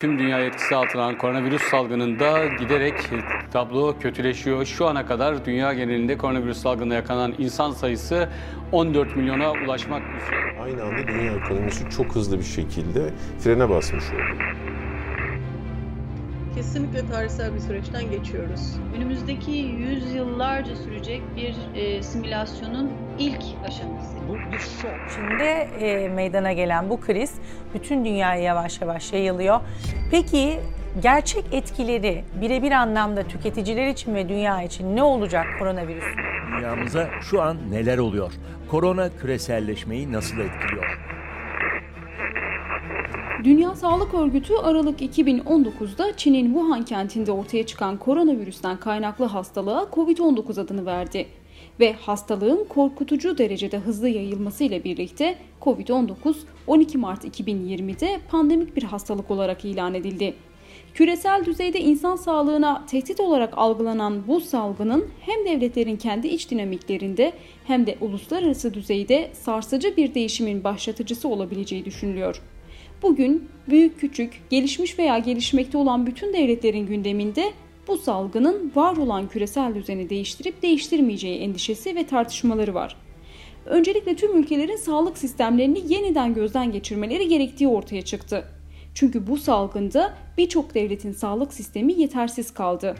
Tüm dünya etkisi altına alan koronavirüs salgınında giderek tablo kötüleşiyor. Şu ana kadar dünya genelinde koronavirüs salgınına yakalanan insan sayısı 14 milyona ulaşmak üzere. Aynı anda dünya ekonomisi çok hızlı bir şekilde frene basmış oldu. Kesinlikle tarihsel bir süreçten geçiyoruz. Önümüzdeki yüzyıllarca sürecek bir e, simülasyonun ilk aşaması. Bu bir şok. Şimdi e, meydana gelen bu kriz bütün dünyaya yavaş yavaş yayılıyor. Peki gerçek etkileri birebir anlamda tüketiciler için ve dünya için ne olacak koronavirüs? Dünyamıza şu an neler oluyor? Korona küreselleşmeyi nasıl etkiliyor? Dünya Sağlık Örgütü Aralık 2019'da Çin'in Wuhan kentinde ortaya çıkan koronavirüsten kaynaklı hastalığa COVID-19 adını verdi. Ve hastalığın korkutucu derecede hızlı yayılması ile birlikte COVID-19 12 Mart 2020'de pandemik bir hastalık olarak ilan edildi. Küresel düzeyde insan sağlığına tehdit olarak algılanan bu salgının hem devletlerin kendi iç dinamiklerinde hem de uluslararası düzeyde sarsıcı bir değişimin başlatıcısı olabileceği düşünülüyor. Bugün büyük küçük, gelişmiş veya gelişmekte olan bütün devletlerin gündeminde bu salgının var olan küresel düzeni değiştirip değiştirmeyeceği endişesi ve tartışmaları var. Öncelikle tüm ülkelerin sağlık sistemlerini yeniden gözden geçirmeleri gerektiği ortaya çıktı. Çünkü bu salgında birçok devletin sağlık sistemi yetersiz kaldı.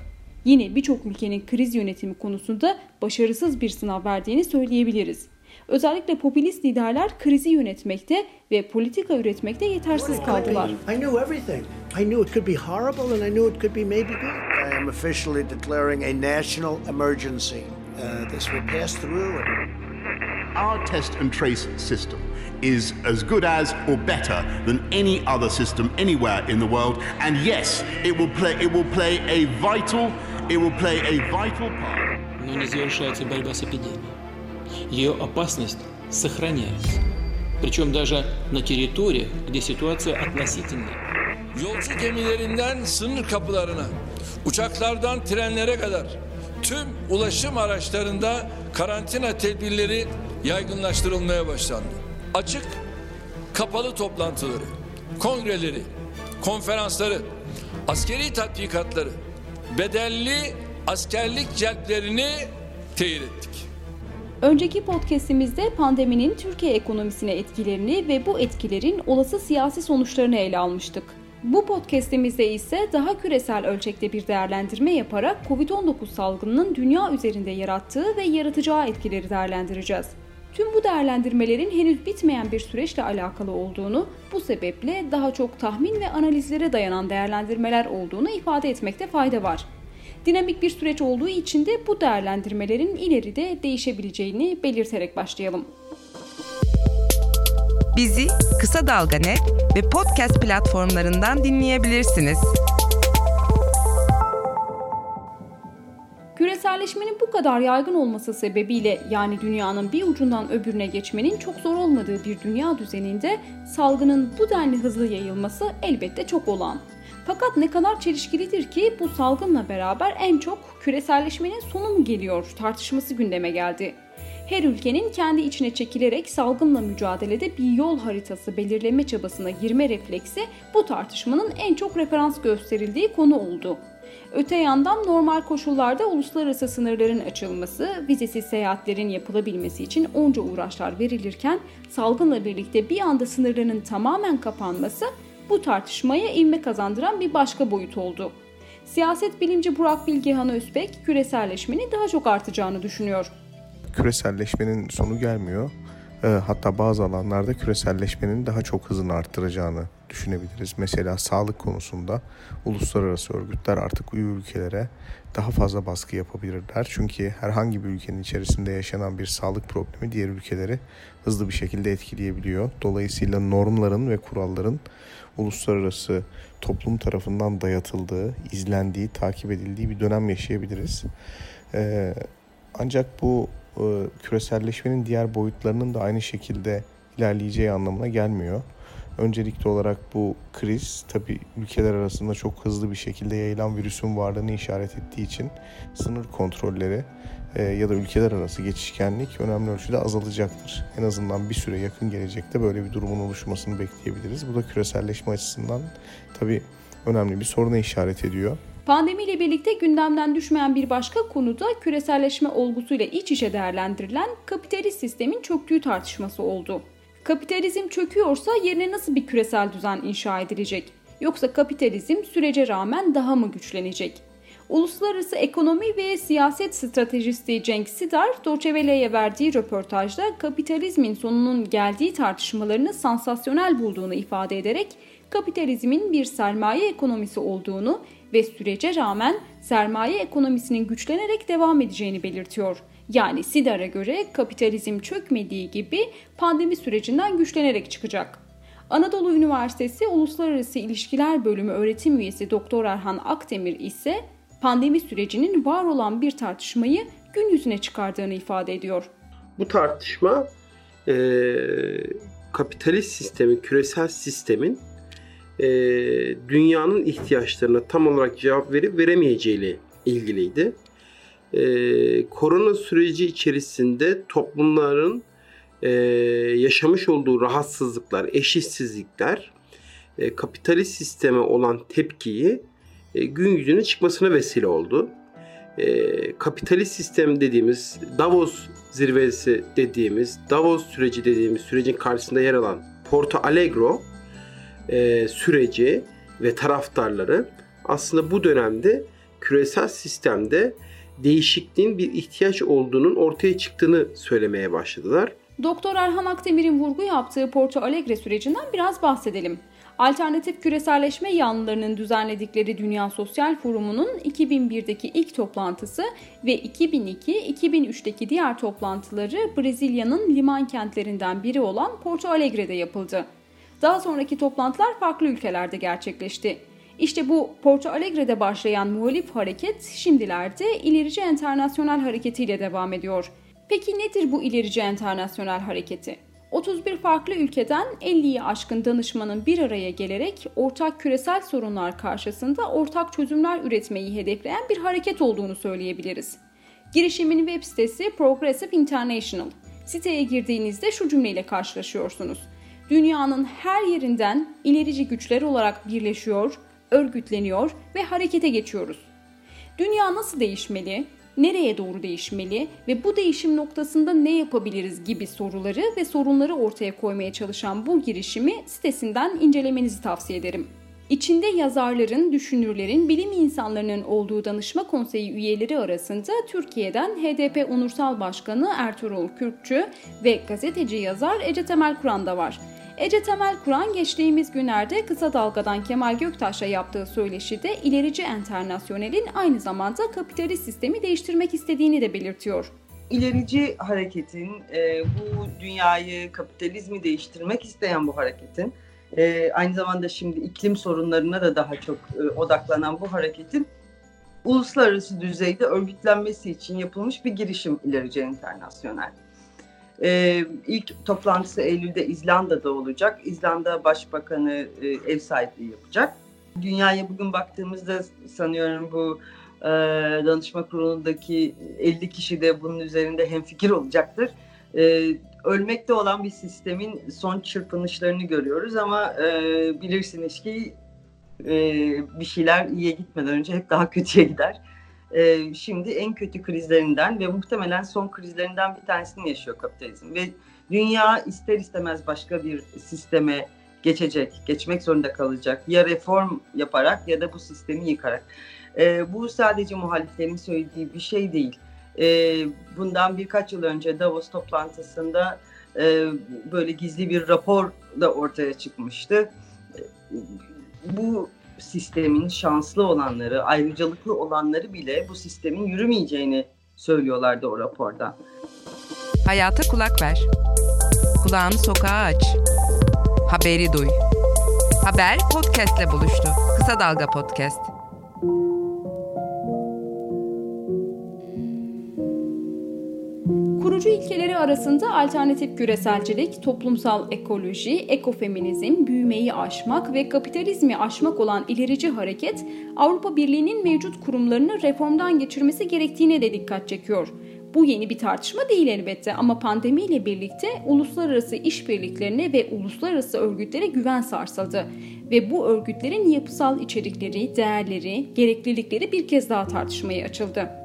Yine birçok ülkenin kriz yönetimi konusunda başarısız bir sınav verdiğini söyleyebiliriz. Özellikle popülist liderler krizi yönetmekte ve politika üretmekte yetersiz kaldılar. I knew everything. I knew it could be horrible and I knew it could be maybe good. I am officially declaring a national emergency. Uh, this will pass through. Our test and trace system is as good as or better than any other system anywhere in the world. And yes, it will play it will play a vital it will play a vital part. Но не завершается борьба с эпидемией. Ее опасность сохраняется. Причем даже на территориях, где ситуация относительно. Yolcu gemilerinden sınır kapılarına, uçaklardan trenlere kadar tüm ulaşım araçlarında karantina tedbirleri yaygınlaştırılmaya başlandı. Açık, kapalı toplantıları, kongreleri, konferansları, askeri tatbikatları, bedelli askerlik celplerini teyit ettik. Önceki podcastimizde pandeminin Türkiye ekonomisine etkilerini ve bu etkilerin olası siyasi sonuçlarını ele almıştık. Bu podcastimizde ise daha küresel ölçekte bir değerlendirme yaparak COVID-19 salgınının dünya üzerinde yarattığı ve yaratacağı etkileri değerlendireceğiz. Tüm bu değerlendirmelerin henüz bitmeyen bir süreçle alakalı olduğunu, bu sebeple daha çok tahmin ve analizlere dayanan değerlendirmeler olduğunu ifade etmekte fayda var. Dinamik bir süreç olduğu için de bu değerlendirmelerin ileride değişebileceğini belirterek başlayalım. Bizi Kısa Dalga Net ve podcast platformlarından dinleyebilirsiniz. Küreselleşmenin bu kadar yaygın olması sebebiyle yani dünyanın bir ucundan öbürüne geçmenin çok zor olmadığı bir dünya düzeninde salgının bu denli hızlı yayılması elbette çok olan. Fakat ne kadar çelişkilidir ki bu salgınla beraber en çok küreselleşmenin sonu mu geliyor tartışması gündeme geldi. Her ülkenin kendi içine çekilerek salgınla mücadelede bir yol haritası belirleme çabasına girme refleksi bu tartışmanın en çok referans gösterildiği konu oldu. Öte yandan normal koşullarda uluslararası sınırların açılması, vizesiz seyahatlerin yapılabilmesi için onca uğraşlar verilirken salgınla birlikte bir anda sınırların tamamen kapanması bu tartışmaya ivme kazandıran bir başka boyut oldu. Siyaset bilimci Burak Bilgehan Özbek küreselleşmenin daha çok artacağını düşünüyor. Küreselleşmenin sonu gelmiyor. Hatta bazı alanlarda küreselleşmenin daha çok hızını arttıracağını düşünebiliriz. Mesela sağlık konusunda uluslararası örgütler artık üye ülkelere daha fazla baskı yapabilirler. Çünkü herhangi bir ülkenin içerisinde yaşanan bir sağlık problemi diğer ülkeleri hızlı bir şekilde etkileyebiliyor. Dolayısıyla normların ve kuralların uluslararası toplum tarafından dayatıldığı, izlendiği, takip edildiği bir dönem yaşayabiliriz. Ee, ancak bu küreselleşmenin diğer boyutlarının da aynı şekilde ilerleyeceği anlamına gelmiyor. Öncelikli olarak bu kriz tabi ülkeler arasında çok hızlı bir şekilde yayılan virüsün varlığını işaret ettiği için sınır kontrolleri e, ya da ülkeler arası geçişkenlik önemli ölçüde azalacaktır. En azından bir süre yakın gelecekte böyle bir durumun oluşmasını bekleyebiliriz. Bu da küreselleşme açısından tabi önemli bir soruna işaret ediyor. Pandemiyle birlikte gündemden düşmeyen bir başka konu da küreselleşme olgusuyla iç içe değerlendirilen kapitalist sistemin çöktüğü tartışması oldu. Kapitalizm çöküyorsa yerine nasıl bir küresel düzen inşa edilecek? Yoksa kapitalizm sürece rağmen daha mı güçlenecek? Uluslararası Ekonomi ve Siyaset Stratejisti Cenk Sidar, Welle'ye verdiği röportajda kapitalizmin sonunun geldiği tartışmalarını sansasyonel bulduğunu ifade ederek kapitalizmin bir sermaye ekonomisi olduğunu ve sürece rağmen sermaye ekonomisinin güçlenerek devam edeceğini belirtiyor. Yani Sidar'a göre kapitalizm çökmediği gibi pandemi sürecinden güçlenerek çıkacak. Anadolu Üniversitesi Uluslararası İlişkiler Bölümü öğretim üyesi Doktor Erhan Akdemir ise pandemi sürecinin var olan bir tartışmayı gün yüzüne çıkardığını ifade ediyor. Bu tartışma e, kapitalist sistemin, küresel sistemin e, dünyanın ihtiyaçlarına tam olarak cevap verip veremeyeceğiyle ilgiliydi. E, korona süreci içerisinde toplumların e, yaşamış olduğu rahatsızlıklar, eşitsizlikler, e, kapitalist sisteme olan tepkiyi e, gün yüzüne çıkmasına vesile oldu. E, kapitalist sistem dediğimiz Davos zirvesi dediğimiz Davos süreci dediğimiz sürecin karşısında yer alan Porto Alegre e, süreci ve taraftarları aslında bu dönemde küresel sistemde değişikliğin bir ihtiyaç olduğunun ortaya çıktığını söylemeye başladılar. Doktor Erhan Akdemir'in vurgu yaptığı Porto Alegre sürecinden biraz bahsedelim. Alternatif küreselleşme yanlılarının düzenledikleri Dünya Sosyal Forumu'nun 2001'deki ilk toplantısı ve 2002-2003'teki diğer toplantıları Brezilya'nın liman kentlerinden biri olan Porto Alegre'de yapıldı. Daha sonraki toplantılar farklı ülkelerde gerçekleşti. İşte bu Porto Alegre'de başlayan muhalif hareket şimdilerde ilerici enternasyonel hareketiyle devam ediyor. Peki nedir bu ilerici enternasyonel hareketi? 31 farklı ülkeden 50'yi aşkın danışmanın bir araya gelerek ortak küresel sorunlar karşısında ortak çözümler üretmeyi hedefleyen bir hareket olduğunu söyleyebiliriz. Girişimin web sitesi Progressive International. Siteye girdiğinizde şu cümleyle karşılaşıyorsunuz. Dünyanın her yerinden ilerici güçler olarak birleşiyor, örgütleniyor ve harekete geçiyoruz. Dünya nasıl değişmeli? nereye doğru değişmeli ve bu değişim noktasında ne yapabiliriz gibi soruları ve sorunları ortaya koymaya çalışan bu girişimi sitesinden incelemenizi tavsiye ederim. İçinde yazarların, düşünürlerin, bilim insanlarının olduğu danışma konseyi üyeleri arasında Türkiye'den HDP Onursal Başkanı Ertuğrul Kürkçü ve gazeteci yazar Ece Temel Kur'an da var. Ece Temel Kur'an geçtiğimiz günlerde Kısa Dalga'dan Kemal Göktaş'la yaptığı söyleşide ilerici enternasyonelin aynı zamanda kapitalist sistemi değiştirmek istediğini de belirtiyor. İlerici hareketin, e, bu dünyayı, kapitalizmi değiştirmek isteyen bu hareketin, e, aynı zamanda şimdi iklim sorunlarına da daha çok e, odaklanan bu hareketin uluslararası düzeyde örgütlenmesi için yapılmış bir girişim ilerici enternasyonel. Ee, ilk toplantısı Eylül'de İzlanda'da olacak. İzlanda Başbakanı e, ev sahipliği yapacak. Dünyaya bugün baktığımızda sanıyorum bu e, danışma kurulundaki 50 kişi de bunun üzerinde hemfikir olacaktır. E, ölmekte olan bir sistemin son çırpınışlarını görüyoruz ama e, bilirsiniz ki e, bir şeyler iyiye gitmeden önce hep daha kötüye gider e, şimdi en kötü krizlerinden ve muhtemelen son krizlerinden bir tanesini yaşıyor kapitalizm. Ve dünya ister istemez başka bir sisteme geçecek, geçmek zorunda kalacak. Ya reform yaparak ya da bu sistemi yıkarak. E, bu sadece muhaliflerin söylediği bir şey değil. E, bundan birkaç yıl önce Davos toplantısında e, böyle gizli bir rapor da ortaya çıkmıştı. E, bu sistemin şanslı olanları, ayrıcalıklı olanları bile bu sistemin yürümeyeceğini söylüyorlardı o raporda. Hayata kulak ver. Kulağını sokağa aç. Haberi duy. Haber podcastle buluştu. Kısa Dalga Podcast. Kurucu ilkeleri arasında alternatif küreselcilik, toplumsal ekoloji, ekofeminizm, büyümeyi aşmak ve kapitalizmi aşmak olan ilerici hareket, Avrupa Birliği'nin mevcut kurumlarını reformdan geçirmesi gerektiğine de dikkat çekiyor. Bu yeni bir tartışma değil elbette ama pandemiyle birlikte uluslararası işbirliklerine ve uluslararası örgütlere güven sarsıldı ve bu örgütlerin yapısal içerikleri, değerleri, gereklilikleri bir kez daha tartışmaya açıldı.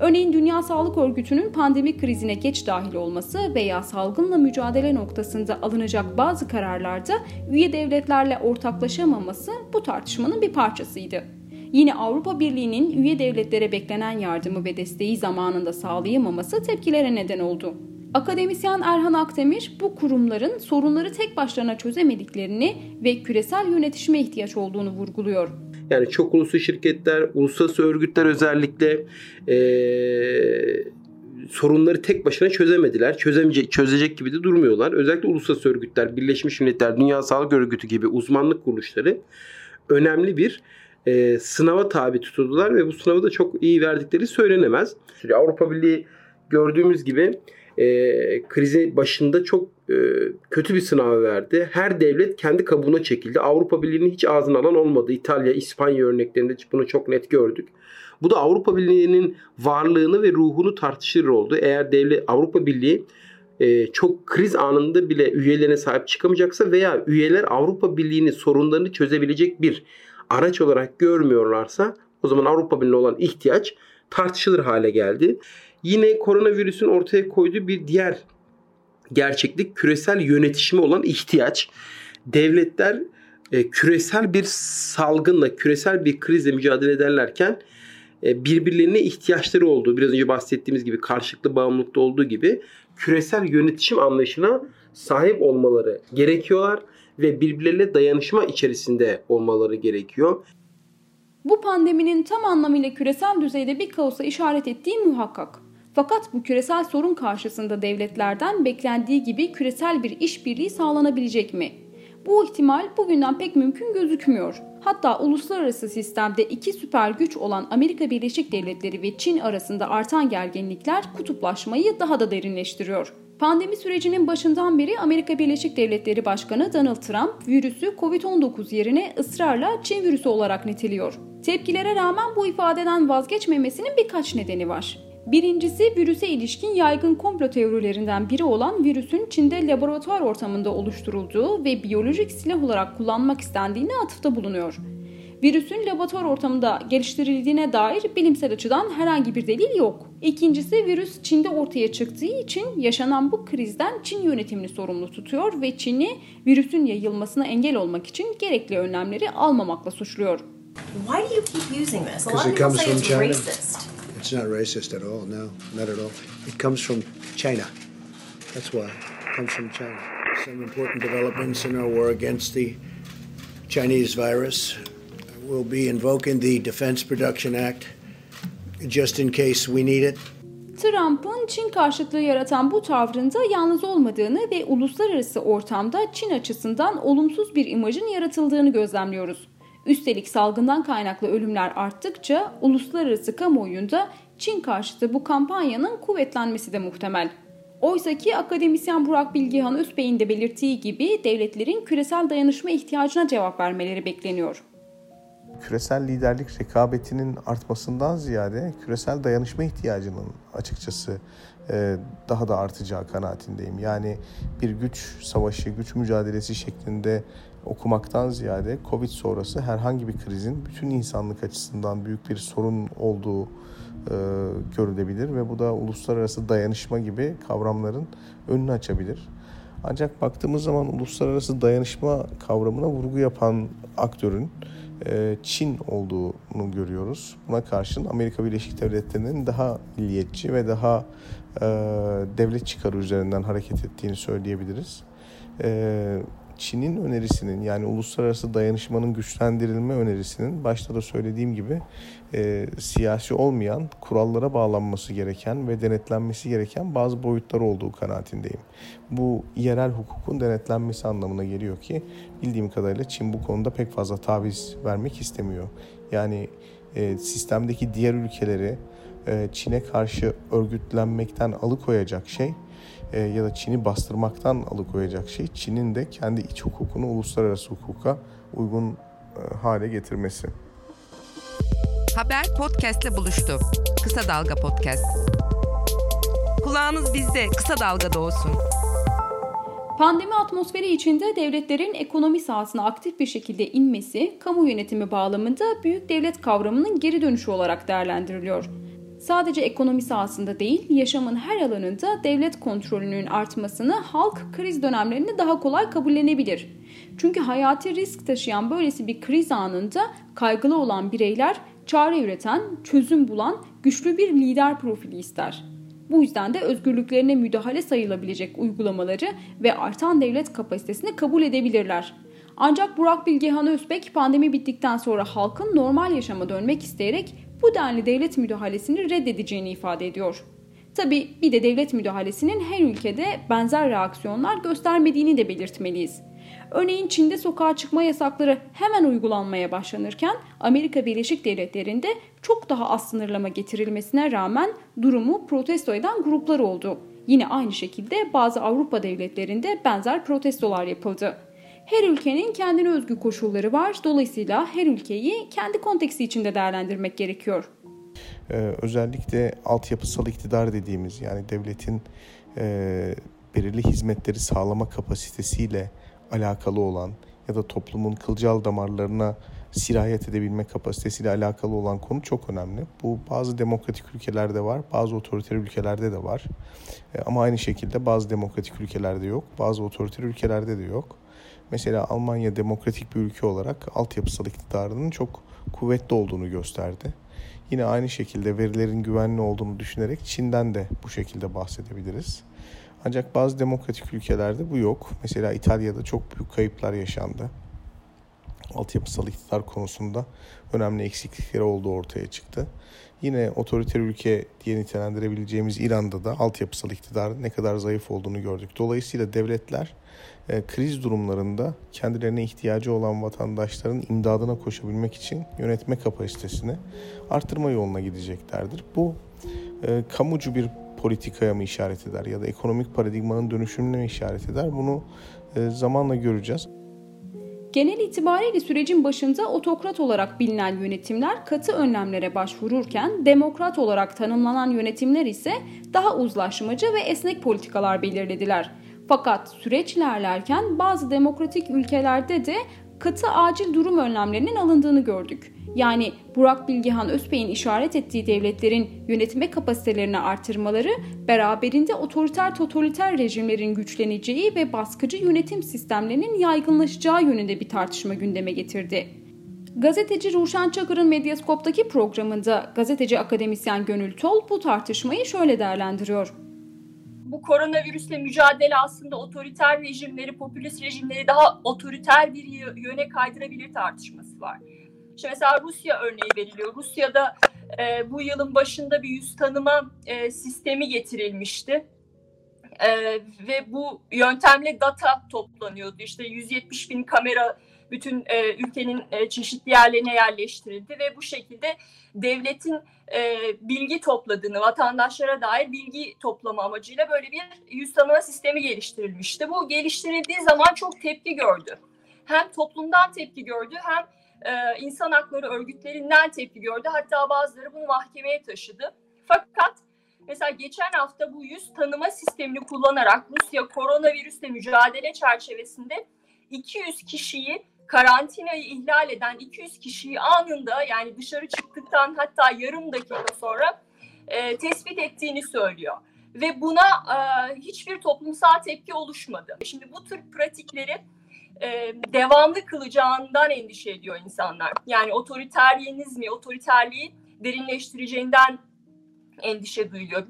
Örneğin Dünya Sağlık Örgütü'nün pandemi krizine geç dahil olması veya salgınla mücadele noktasında alınacak bazı kararlarda üye devletlerle ortaklaşamaması bu tartışmanın bir parçasıydı. Yine Avrupa Birliği'nin üye devletlere beklenen yardımı ve desteği zamanında sağlayamaması tepkilere neden oldu. Akademisyen Erhan Akdemir bu kurumların sorunları tek başlarına çözemediklerini ve küresel yönetişime ihtiyaç olduğunu vurguluyor. Yani çok uluslu şirketler, uluslararası örgütler özellikle e, sorunları tek başına çözemediler. Çözemeyecek, çözecek gibi de durmuyorlar. Özellikle uluslararası örgütler, Birleşmiş Milletler, Dünya Sağlık Örgütü gibi uzmanlık kuruluşları önemli bir e, sınava tabi tutuldular ve bu sınavı da çok iyi verdikleri söylenemez. Avrupa Birliği gördüğümüz gibi e, krizi başında çok kötü bir sınav verdi. Her devlet kendi kabuğuna çekildi. Avrupa Birliği'nin hiç ağzına alan olmadı. İtalya, İspanya örneklerinde bunu çok net gördük. Bu da Avrupa Birliği'nin varlığını ve ruhunu tartışır oldu. Eğer devlet Avrupa Birliği e, çok kriz anında bile üyelerine sahip çıkamayacaksa veya üyeler Avrupa Birliği'nin sorunlarını çözebilecek bir araç olarak görmüyorlarsa o zaman Avrupa Birliği'ne olan ihtiyaç tartışılır hale geldi. Yine koronavirüsün ortaya koyduğu bir diğer gerçeklik küresel yönetişime olan ihtiyaç. Devletler e, küresel bir salgınla, küresel bir krizle mücadele ederlerken e, birbirlerine ihtiyaçları olduğu, biraz önce bahsettiğimiz gibi karşılıklı bağımlılıkta olduğu gibi küresel yönetişim anlayışına sahip olmaları gerekiyorlar ve birbirleriyle dayanışma içerisinde olmaları gerekiyor. Bu pandeminin tam anlamıyla küresel düzeyde bir kaosa işaret ettiği muhakkak. Fakat bu küresel sorun karşısında devletlerden beklendiği gibi küresel bir işbirliği sağlanabilecek mi? Bu ihtimal bugünden pek mümkün gözükmüyor. Hatta uluslararası sistemde iki süper güç olan Amerika Birleşik Devletleri ve Çin arasında artan gerginlikler kutuplaşmayı daha da derinleştiriyor. Pandemi sürecinin başından beri Amerika Birleşik Devletleri Başkanı Donald Trump virüsü COVID-19 yerine ısrarla Çin virüsü olarak niteliyor. Tepkilere rağmen bu ifadeden vazgeçmemesinin birkaç nedeni var. Birincisi virüse ilişkin yaygın komplo teorilerinden biri olan virüsün Çin'de laboratuvar ortamında oluşturulduğu ve biyolojik silah olarak kullanmak istendiğine atıfta bulunuyor. Virüsün laboratuvar ortamında geliştirildiğine dair bilimsel açıdan herhangi bir delil yok. İkincisi virüs Çin'de ortaya çıktığı için yaşanan bu krizden Çin yönetimini sorumlu tutuyor ve Çin'i virüsün yayılmasına engel olmak için gerekli önlemleri almamakla suçluyor. Why do you keep using this? A lot Because of it people comes say from it's China. racist. It's not racist at all. No, not at all. It comes from China. That's why. It comes from China. Some important developments in our war against the Chinese virus. We'll be invoking the Defense Production Act just in case we need it. Trump'ın Çin karşıtlığı yaratan bu tavrında yalnız olmadığını ve uluslararası ortamda Çin açısından olumsuz bir imajın yaratıldığını gözlemliyoruz. Üstelik salgından kaynaklı ölümler arttıkça uluslararası kamuoyunda Çin karşıtı bu kampanyanın kuvvetlenmesi de muhtemel. Oysa ki akademisyen Burak Bilgehan Özbey'in de belirttiği gibi devletlerin küresel dayanışma ihtiyacına cevap vermeleri bekleniyor. Küresel liderlik rekabetinin artmasından ziyade küresel dayanışma ihtiyacının açıkçası e, daha da artacağı kanaatindeyim. Yani bir güç savaşı, güç mücadelesi şeklinde okumaktan ziyade Covid sonrası herhangi bir krizin bütün insanlık açısından büyük bir sorun olduğu e, görülebilir ve bu da uluslararası dayanışma gibi kavramların önünü açabilir. Ancak baktığımız zaman uluslararası dayanışma kavramına vurgu yapan aktörün e, Çin olduğunu görüyoruz. Buna karşın Amerika Birleşik Devletleri'nin daha milliyetçi ve daha e, devlet çıkarı üzerinden hareket ettiğini söyleyebiliriz. E, Çin'in önerisinin yani uluslararası dayanışmanın güçlendirilme önerisinin başta da söylediğim gibi e, siyasi olmayan kurallara bağlanması gereken ve denetlenmesi gereken bazı boyutlar olduğu kanaatindeyim. Bu yerel hukukun denetlenmesi anlamına geliyor ki bildiğim kadarıyla Çin bu konuda pek fazla taviz vermek istemiyor. Yani e, sistemdeki diğer ülkeleri e, Çin'e karşı örgütlenmekten alıkoyacak şey e, ya da Çin'i bastırmaktan alıkoyacak şey Çin'in de kendi iç hukukunu uluslararası hukuka uygun e, hale getirmesi. Haber podcastle buluştu. Kısa Dalga Podcast. Kulağınız bizde, Kısa Dalga'da olsun. Pandemi atmosferi içinde devletlerin ekonomi sahasına aktif bir şekilde inmesi, kamu yönetimi bağlamında büyük devlet kavramının geri dönüşü olarak değerlendiriliyor. Sadece ekonomi sahasında değil, yaşamın her alanında devlet kontrolünün artmasını halk kriz dönemlerini daha kolay kabullenebilir. Çünkü hayati risk taşıyan böylesi bir kriz anında kaygılı olan bireyler çare üreten, çözüm bulan güçlü bir lider profili ister. Bu yüzden de özgürlüklerine müdahale sayılabilecek uygulamaları ve artan devlet kapasitesini kabul edebilirler. Ancak Burak Bilgehan Özbek pandemi bittikten sonra halkın normal yaşama dönmek isteyerek bu denli devlet müdahalesini reddedeceğini ifade ediyor. Tabi bir de devlet müdahalesinin her ülkede benzer reaksiyonlar göstermediğini de belirtmeliyiz. Örneğin Çin'de sokağa çıkma yasakları hemen uygulanmaya başlanırken Amerika Birleşik Devletleri'nde çok daha az sınırlama getirilmesine rağmen durumu protesto eden gruplar oldu. Yine aynı şekilde bazı Avrupa devletlerinde benzer protestolar yapıldı. Her ülkenin kendine özgü koşulları var. Dolayısıyla her ülkeyi kendi konteksti içinde değerlendirmek gerekiyor. Ee, özellikle altyapısal iktidar dediğimiz yani devletin e, belirli hizmetleri sağlama kapasitesiyle alakalı olan ya da toplumun kılcal damarlarına sirayet edebilme kapasitesiyle alakalı olan konu çok önemli. Bu bazı demokratik ülkelerde var, bazı otoriter ülkelerde de var. E, ama aynı şekilde bazı demokratik ülkelerde yok, bazı otoriter ülkelerde de yok. Mesela Almanya demokratik bir ülke olarak altyapısal iktidarının çok kuvvetli olduğunu gösterdi. Yine aynı şekilde verilerin güvenli olduğunu düşünerek Çin'den de bu şekilde bahsedebiliriz. Ancak bazı demokratik ülkelerde bu yok. Mesela İtalya'da çok büyük kayıplar yaşandı. Altyapısal iktidar konusunda önemli eksiklikleri olduğu ortaya çıktı. Yine otoriter ülke diye nitelendirebileceğimiz İran'da da altyapısal iktidar ne kadar zayıf olduğunu gördük. Dolayısıyla devletler e, kriz durumlarında kendilerine ihtiyacı olan vatandaşların imdadına koşabilmek için yönetme kapasitesini arttırma yoluna gideceklerdir. Bu e, kamucu bir politikaya mı işaret eder ya da ekonomik paradigmanın dönüşümüne mi işaret eder? Bunu e, zamanla göreceğiz. Genel itibariyle sürecin başında otokrat olarak bilinen yönetimler katı önlemlere başvururken demokrat olarak tanımlanan yönetimler ise daha uzlaşmacı ve esnek politikalar belirlediler. Fakat süreç ilerlerken bazı demokratik ülkelerde de katı acil durum önlemlerinin alındığını gördük. Yani Burak Bilgehan Özbey'in işaret ettiği devletlerin yönetme kapasitelerini artırmaları beraberinde otoriter totaliter rejimlerin güçleneceği ve baskıcı yönetim sistemlerinin yaygınlaşacağı yönünde bir tartışma gündeme getirdi. Gazeteci Ruşen Çakır'ın Medyaskop'taki programında gazeteci akademisyen Gönül Tol bu tartışmayı şöyle değerlendiriyor bu koronavirüsle mücadele aslında otoriter rejimleri, popülist rejimleri daha otoriter bir yöne kaydırabilir tartışması var. İşte mesela Rusya örneği veriliyor. Rusya'da e, bu yılın başında bir yüz tanıma e, sistemi getirilmişti. E, ve bu yöntemle data toplanıyordu. İşte 170 bin kamera bütün e, ülkenin e, çeşitli yerlerine yerleştirildi ve bu şekilde devletin e, bilgi topladığını, vatandaşlara dair bilgi toplama amacıyla böyle bir yüz tanıma sistemi geliştirilmişti. Bu geliştirildiği zaman çok tepki gördü. Hem toplumdan tepki gördü hem e, insan hakları örgütlerinden tepki gördü. Hatta bazıları bunu mahkemeye taşıdı. Fakat mesela geçen hafta bu yüz tanıma sistemini kullanarak Rusya koronavirüsle mücadele çerçevesinde 200 kişiyi karantinayı ihlal eden 200 kişiyi anında yani dışarı çıktıktan hatta yarım dakika sonra e, tespit ettiğini söylüyor. Ve buna e, hiçbir toplumsal tepki oluşmadı. Şimdi bu tür pratikleri e, devamlı kılacağından endişe ediyor insanlar. Yani otoriteryenizmi, otoriterliği derinleştireceğinden endişe duyuyor.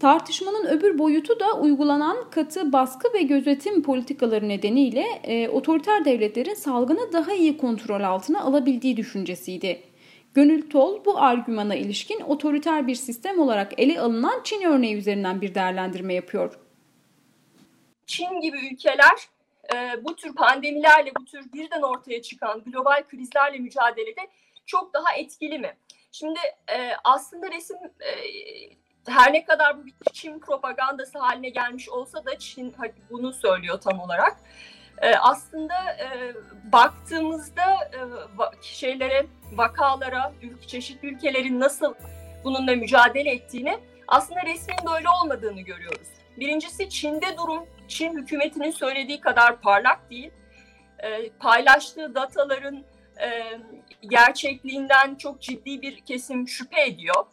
Tartışmanın öbür boyutu da uygulanan katı baskı ve gözetim politikaları nedeniyle e, otoriter devletlerin salgını daha iyi kontrol altına alabildiği düşüncesiydi. Gönül Tol bu argümana ilişkin otoriter bir sistem olarak ele alınan Çin örneği üzerinden bir değerlendirme yapıyor. Çin gibi ülkeler e, bu tür pandemilerle, bu tür birden ortaya çıkan global krizlerle mücadelede çok daha etkili mi? Şimdi e, aslında resim e, her ne kadar bu bir Çin propagandası haline gelmiş olsa da Çin bunu söylüyor tam olarak. Ee, aslında e, baktığımızda e, şeylere, vakalara, çeşitli ülkelerin nasıl bununla mücadele ettiğini aslında resmin böyle olmadığını görüyoruz. Birincisi Çin'de durum Çin hükümetinin söylediği kadar parlak değil. E, paylaştığı dataların e, gerçekliğinden çok ciddi bir kesim şüphe ediyor.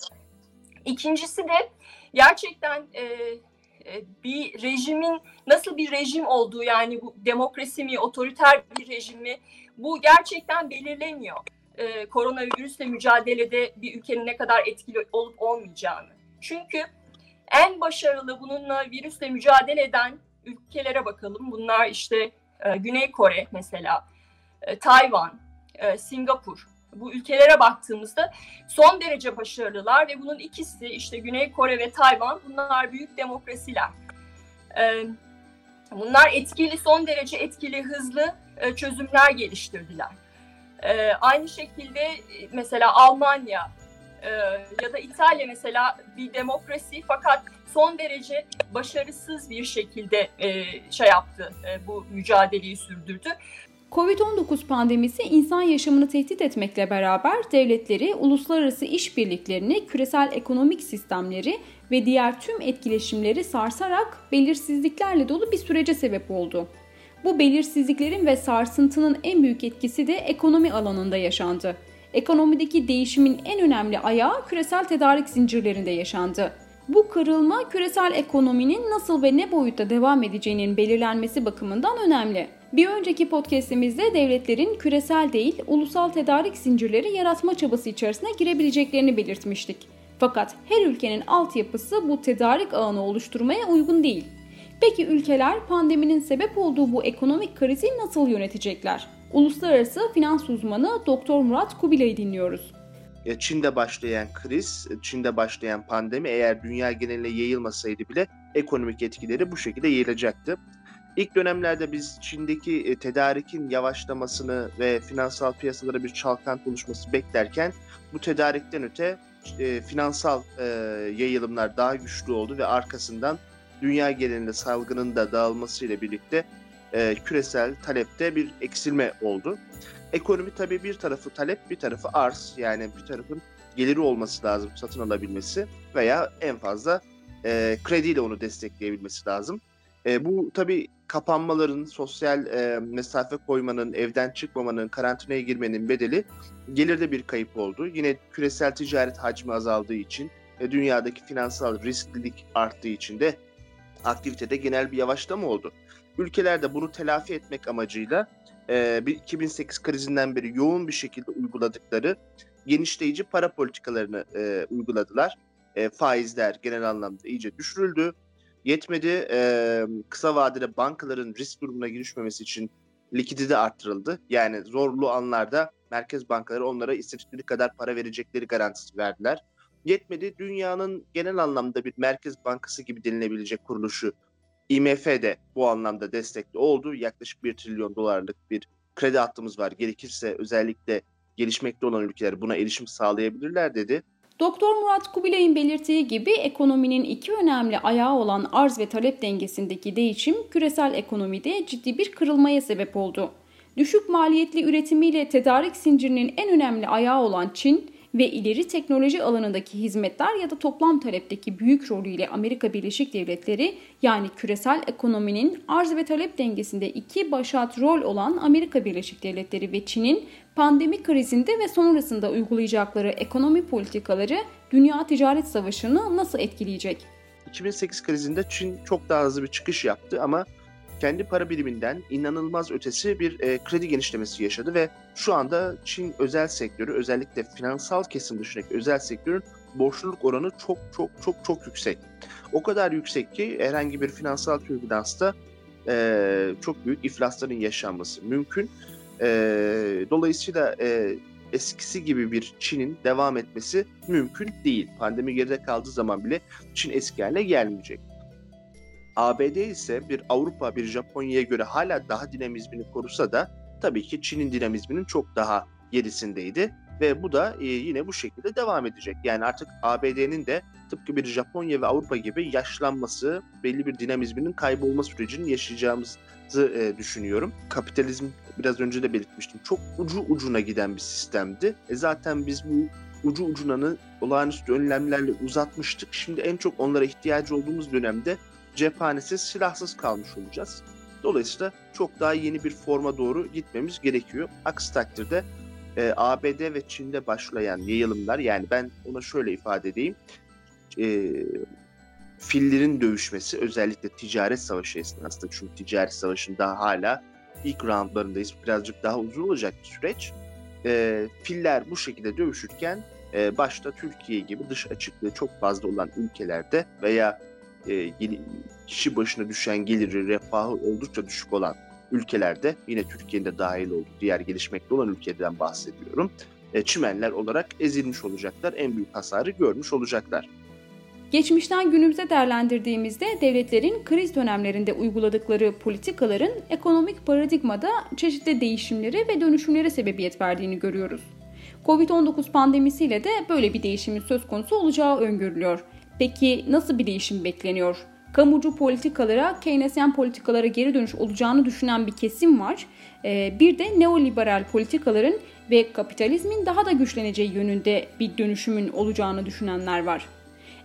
İkincisi de gerçekten e, e, bir rejimin nasıl bir rejim olduğu yani bu demokrasi mi, otoriter bir rejim mi bu gerçekten belirlemiyor. E, koronavirüsle mücadelede bir ülkenin ne kadar etkili olup olmayacağını. Çünkü en başarılı bununla virüsle mücadele eden ülkelere bakalım. Bunlar işte e, Güney Kore mesela, e, Tayvan, e, Singapur. Bu ülkelere baktığımızda son derece başarılılar ve bunun ikisi işte Güney Kore ve Tayvan bunlar büyük demokrasiler. E, bunlar etkili, son derece etkili, hızlı e, çözümler geliştirdiler. E, aynı şekilde e, mesela Almanya, e, ya da İtalya mesela bir demokrasi fakat son derece başarısız bir şekilde şey yaptı, bu mücadeleyi sürdürdü. Covid-19 pandemisi insan yaşamını tehdit etmekle beraber devletleri, uluslararası işbirliklerini, küresel ekonomik sistemleri ve diğer tüm etkileşimleri sarsarak belirsizliklerle dolu bir sürece sebep oldu. Bu belirsizliklerin ve sarsıntının en büyük etkisi de ekonomi alanında yaşandı. Ekonomideki değişimin en önemli ayağı küresel tedarik zincirlerinde yaşandı. Bu kırılma küresel ekonominin nasıl ve ne boyutta devam edeceğinin belirlenmesi bakımından önemli. Bir önceki podcast'imizde devletlerin küresel değil, ulusal tedarik zincirleri yaratma çabası içerisine girebileceklerini belirtmiştik. Fakat her ülkenin altyapısı bu tedarik ağını oluşturmaya uygun değil. Peki ülkeler pandeminin sebep olduğu bu ekonomik krizi nasıl yönetecekler? Uluslararası finans uzmanı Dr. Murat Kubilay'ı dinliyoruz. Çin'de başlayan kriz, Çin'de başlayan pandemi eğer dünya geneline yayılmasaydı bile ekonomik etkileri bu şekilde yayılacaktı. İlk dönemlerde biz Çin'deki e, tedarikin yavaşlamasını ve finansal piyasalara bir çalkantı oluşması beklerken bu tedarikten öte e, finansal e, yayılımlar daha güçlü oldu ve arkasından dünya genelinde salgının da dağılmasıyla birlikte e, küresel talepte bir eksilme oldu. Ekonomi tabii bir tarafı talep, bir tarafı arz. Yani bir tarafın geliri olması lazım satın alabilmesi veya en fazla e, krediyle onu destekleyebilmesi lazım. E, bu tabii kapanmaların, sosyal e, mesafe koymanın, evden çıkmamanın, karantinaya girmenin bedeli gelirde bir kayıp oldu. Yine küresel ticaret hacmi azaldığı için ve dünyadaki finansal risklilik arttığı için de aktivitede genel bir yavaşlama oldu. Ülkeler de bunu telafi etmek amacıyla e, 2008 krizinden beri yoğun bir şekilde uyguladıkları genişleyici para politikalarını e, uyguladılar. E, faizler genel anlamda iyice düşürüldü. Yetmedi e, kısa vadede bankaların risk durumuna girişmemesi için likidite arttırıldı. Yani zorlu anlarda merkez bankaları onlara istedikleri kadar para verecekleri garantisi verdiler. Yetmedi dünyanın genel anlamda bir merkez bankası gibi denilebilecek kuruluşu IMF de bu anlamda destekli oldu. Yaklaşık 1 trilyon dolarlık bir kredi hattımız var. Gerekirse özellikle gelişmekte olan ülkeler buna erişim sağlayabilirler dedi. Doktor Murat Kubilay'ın belirttiği gibi ekonominin iki önemli ayağı olan arz ve talep dengesindeki değişim küresel ekonomide ciddi bir kırılmaya sebep oldu. Düşük maliyetli üretimiyle tedarik zincirinin en önemli ayağı olan Çin, ve ileri teknoloji alanındaki hizmetler ya da toplam talepteki büyük rolüyle Amerika Birleşik Devletleri yani küresel ekonominin arz ve talep dengesinde iki başat rol olan Amerika Birleşik Devletleri ve Çin'in pandemi krizinde ve sonrasında uygulayacakları ekonomi politikaları dünya ticaret savaşını nasıl etkileyecek? 2008 krizinde Çin çok daha hızlı bir çıkış yaptı ama kendi para biriminden inanılmaz ötesi bir e, kredi genişlemesi yaşadı ve şu anda Çin özel sektörü özellikle finansal kesim dışındaki özel sektörün borçluluk oranı çok çok çok çok yüksek. O kadar yüksek ki herhangi bir finansal türbülansta e, çok büyük iflasların yaşanması mümkün. E, dolayısıyla e, eskisi gibi bir Çin'in devam etmesi mümkün değil. Pandemi geride kaldığı zaman bile Çin eski haline gelmeyecek. ABD ise bir Avrupa, bir Japonya'ya göre hala daha dinamizmini korusa da tabii ki Çin'in dinamizminin çok daha gerisindeydi ve bu da yine bu şekilde devam edecek. Yani artık ABD'nin de tıpkı bir Japonya ve Avrupa gibi yaşlanması, belli bir dinamizminin kaybolma sürecini yaşayacağımızı düşünüyorum. Kapitalizm biraz önce de belirtmiştim. Çok ucu ucuna giden bir sistemdi. E zaten biz bu ucu ucunanı olağanüstü önlemlerle uzatmıştık. Şimdi en çok onlara ihtiyacı olduğumuz dönemde cephanesiz, silahsız kalmış olacağız. Dolayısıyla çok daha yeni bir forma doğru gitmemiz gerekiyor. Aksi takdirde e, ABD ve Çin'de başlayan yayılımlar yani ben ona şöyle ifade edeyim. E, fillerin dövüşmesi özellikle ticaret savaşı esnasında çünkü ticaret savaşında hala ilk roundlarındayız. Birazcık daha uzun olacak bir süreç. E, filler bu şekilde dövüşürken e, başta Türkiye gibi dış açıklığı çok fazla olan ülkelerde veya e, kişi başına düşen geliri, refahı oldukça düşük olan ülkelerde yine Türkiye'nin de dahil olduğu diğer gelişmekte olan ülkeden bahsediyorum. E, çimenler olarak ezilmiş olacaklar. En büyük hasarı görmüş olacaklar. Geçmişten günümüze değerlendirdiğimizde devletlerin kriz dönemlerinde uyguladıkları politikaların ekonomik paradigmada çeşitli değişimleri ve dönüşümlere sebebiyet verdiğini görüyoruz. Covid-19 pandemisiyle de böyle bir değişimin söz konusu olacağı öngörülüyor. Peki nasıl bir değişim bekleniyor? Kamucu politikalara, Keynesyen politikalara geri dönüş olacağını düşünen bir kesim var. Ee, bir de neoliberal politikaların ve kapitalizmin daha da güçleneceği yönünde bir dönüşümün olacağını düşünenler var.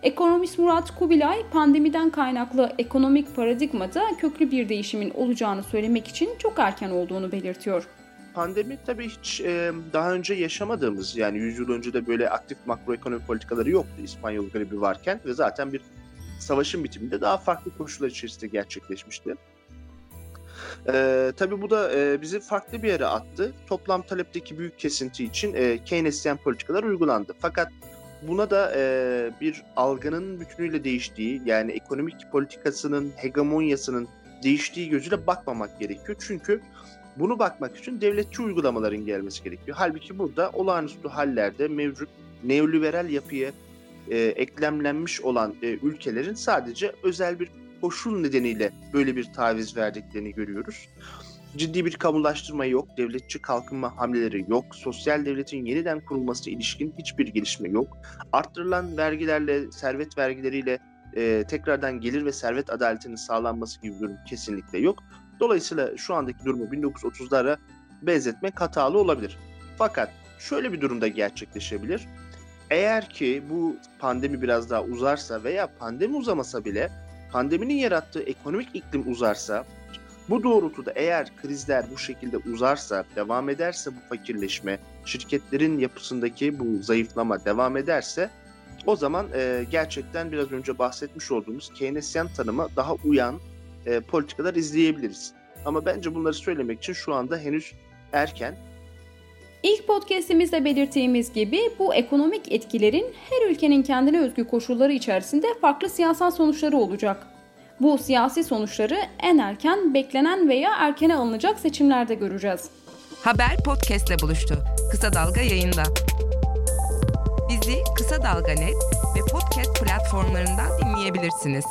Ekonomist Murat Kubilay pandemiden kaynaklı ekonomik paradigmada köklü bir değişimin olacağını söylemek için çok erken olduğunu belirtiyor. Pandemi tabii hiç e, daha önce yaşamadığımız yani 100 yıl önce de böyle aktif makroekonomi politikaları yoktu İspanyol gribi varken ve zaten bir savaşın bitiminde daha farklı koşullar içerisinde gerçekleşmişti. Ee, tabii bu da e, bizi farklı bir yere attı. Toplam talepteki büyük kesinti için e, Keynesyen politikalar uygulandı. Fakat buna da e, bir algının bütünüyle değiştiği yani ekonomik politikasının hegemonyasının değiştiği gözüyle bakmamak gerekiyor. Çünkü bunu bakmak için devletçi uygulamaların gelmesi gerekiyor. Halbuki burada olağanüstü hallerde mevcut neoliberal yapıya e, eklemlenmiş olan e, ülkelerin sadece özel bir koşul nedeniyle böyle bir taviz verdiklerini görüyoruz. Ciddi bir kamulaştırma yok, devletçi kalkınma hamleleri yok, sosyal devletin yeniden kurulması ilişkin hiçbir gelişme yok. Arttırılan vergilerle, servet vergileriyle e, tekrardan gelir ve servet adaletinin sağlanması gibi bir durum kesinlikle yok. Dolayısıyla şu andaki durumu 1930'lara benzetmek hatalı olabilir. Fakat şöyle bir durumda gerçekleşebilir. Eğer ki bu pandemi biraz daha uzarsa veya pandemi uzamasa bile pandeminin yarattığı ekonomik iklim uzarsa bu doğrultuda eğer krizler bu şekilde uzarsa, devam ederse bu fakirleşme, şirketlerin yapısındaki bu zayıflama devam ederse o zaman e, gerçekten biraz önce bahsetmiş olduğumuz Keynesyen tanıma daha uyan e, politikalar izleyebiliriz. Ama bence bunları söylemek için şu anda henüz erken. İlk podcastimizde belirttiğimiz gibi bu ekonomik etkilerin her ülkenin kendine özgü koşulları içerisinde farklı siyasal sonuçları olacak. Bu siyasi sonuçları en erken beklenen veya erkene alınacak seçimlerde göreceğiz. Haber podcastle buluştu. Kısa Dalga yayında. Bizi Kısa Dalga Net ve podcast platformlarından dinleyebilirsiniz.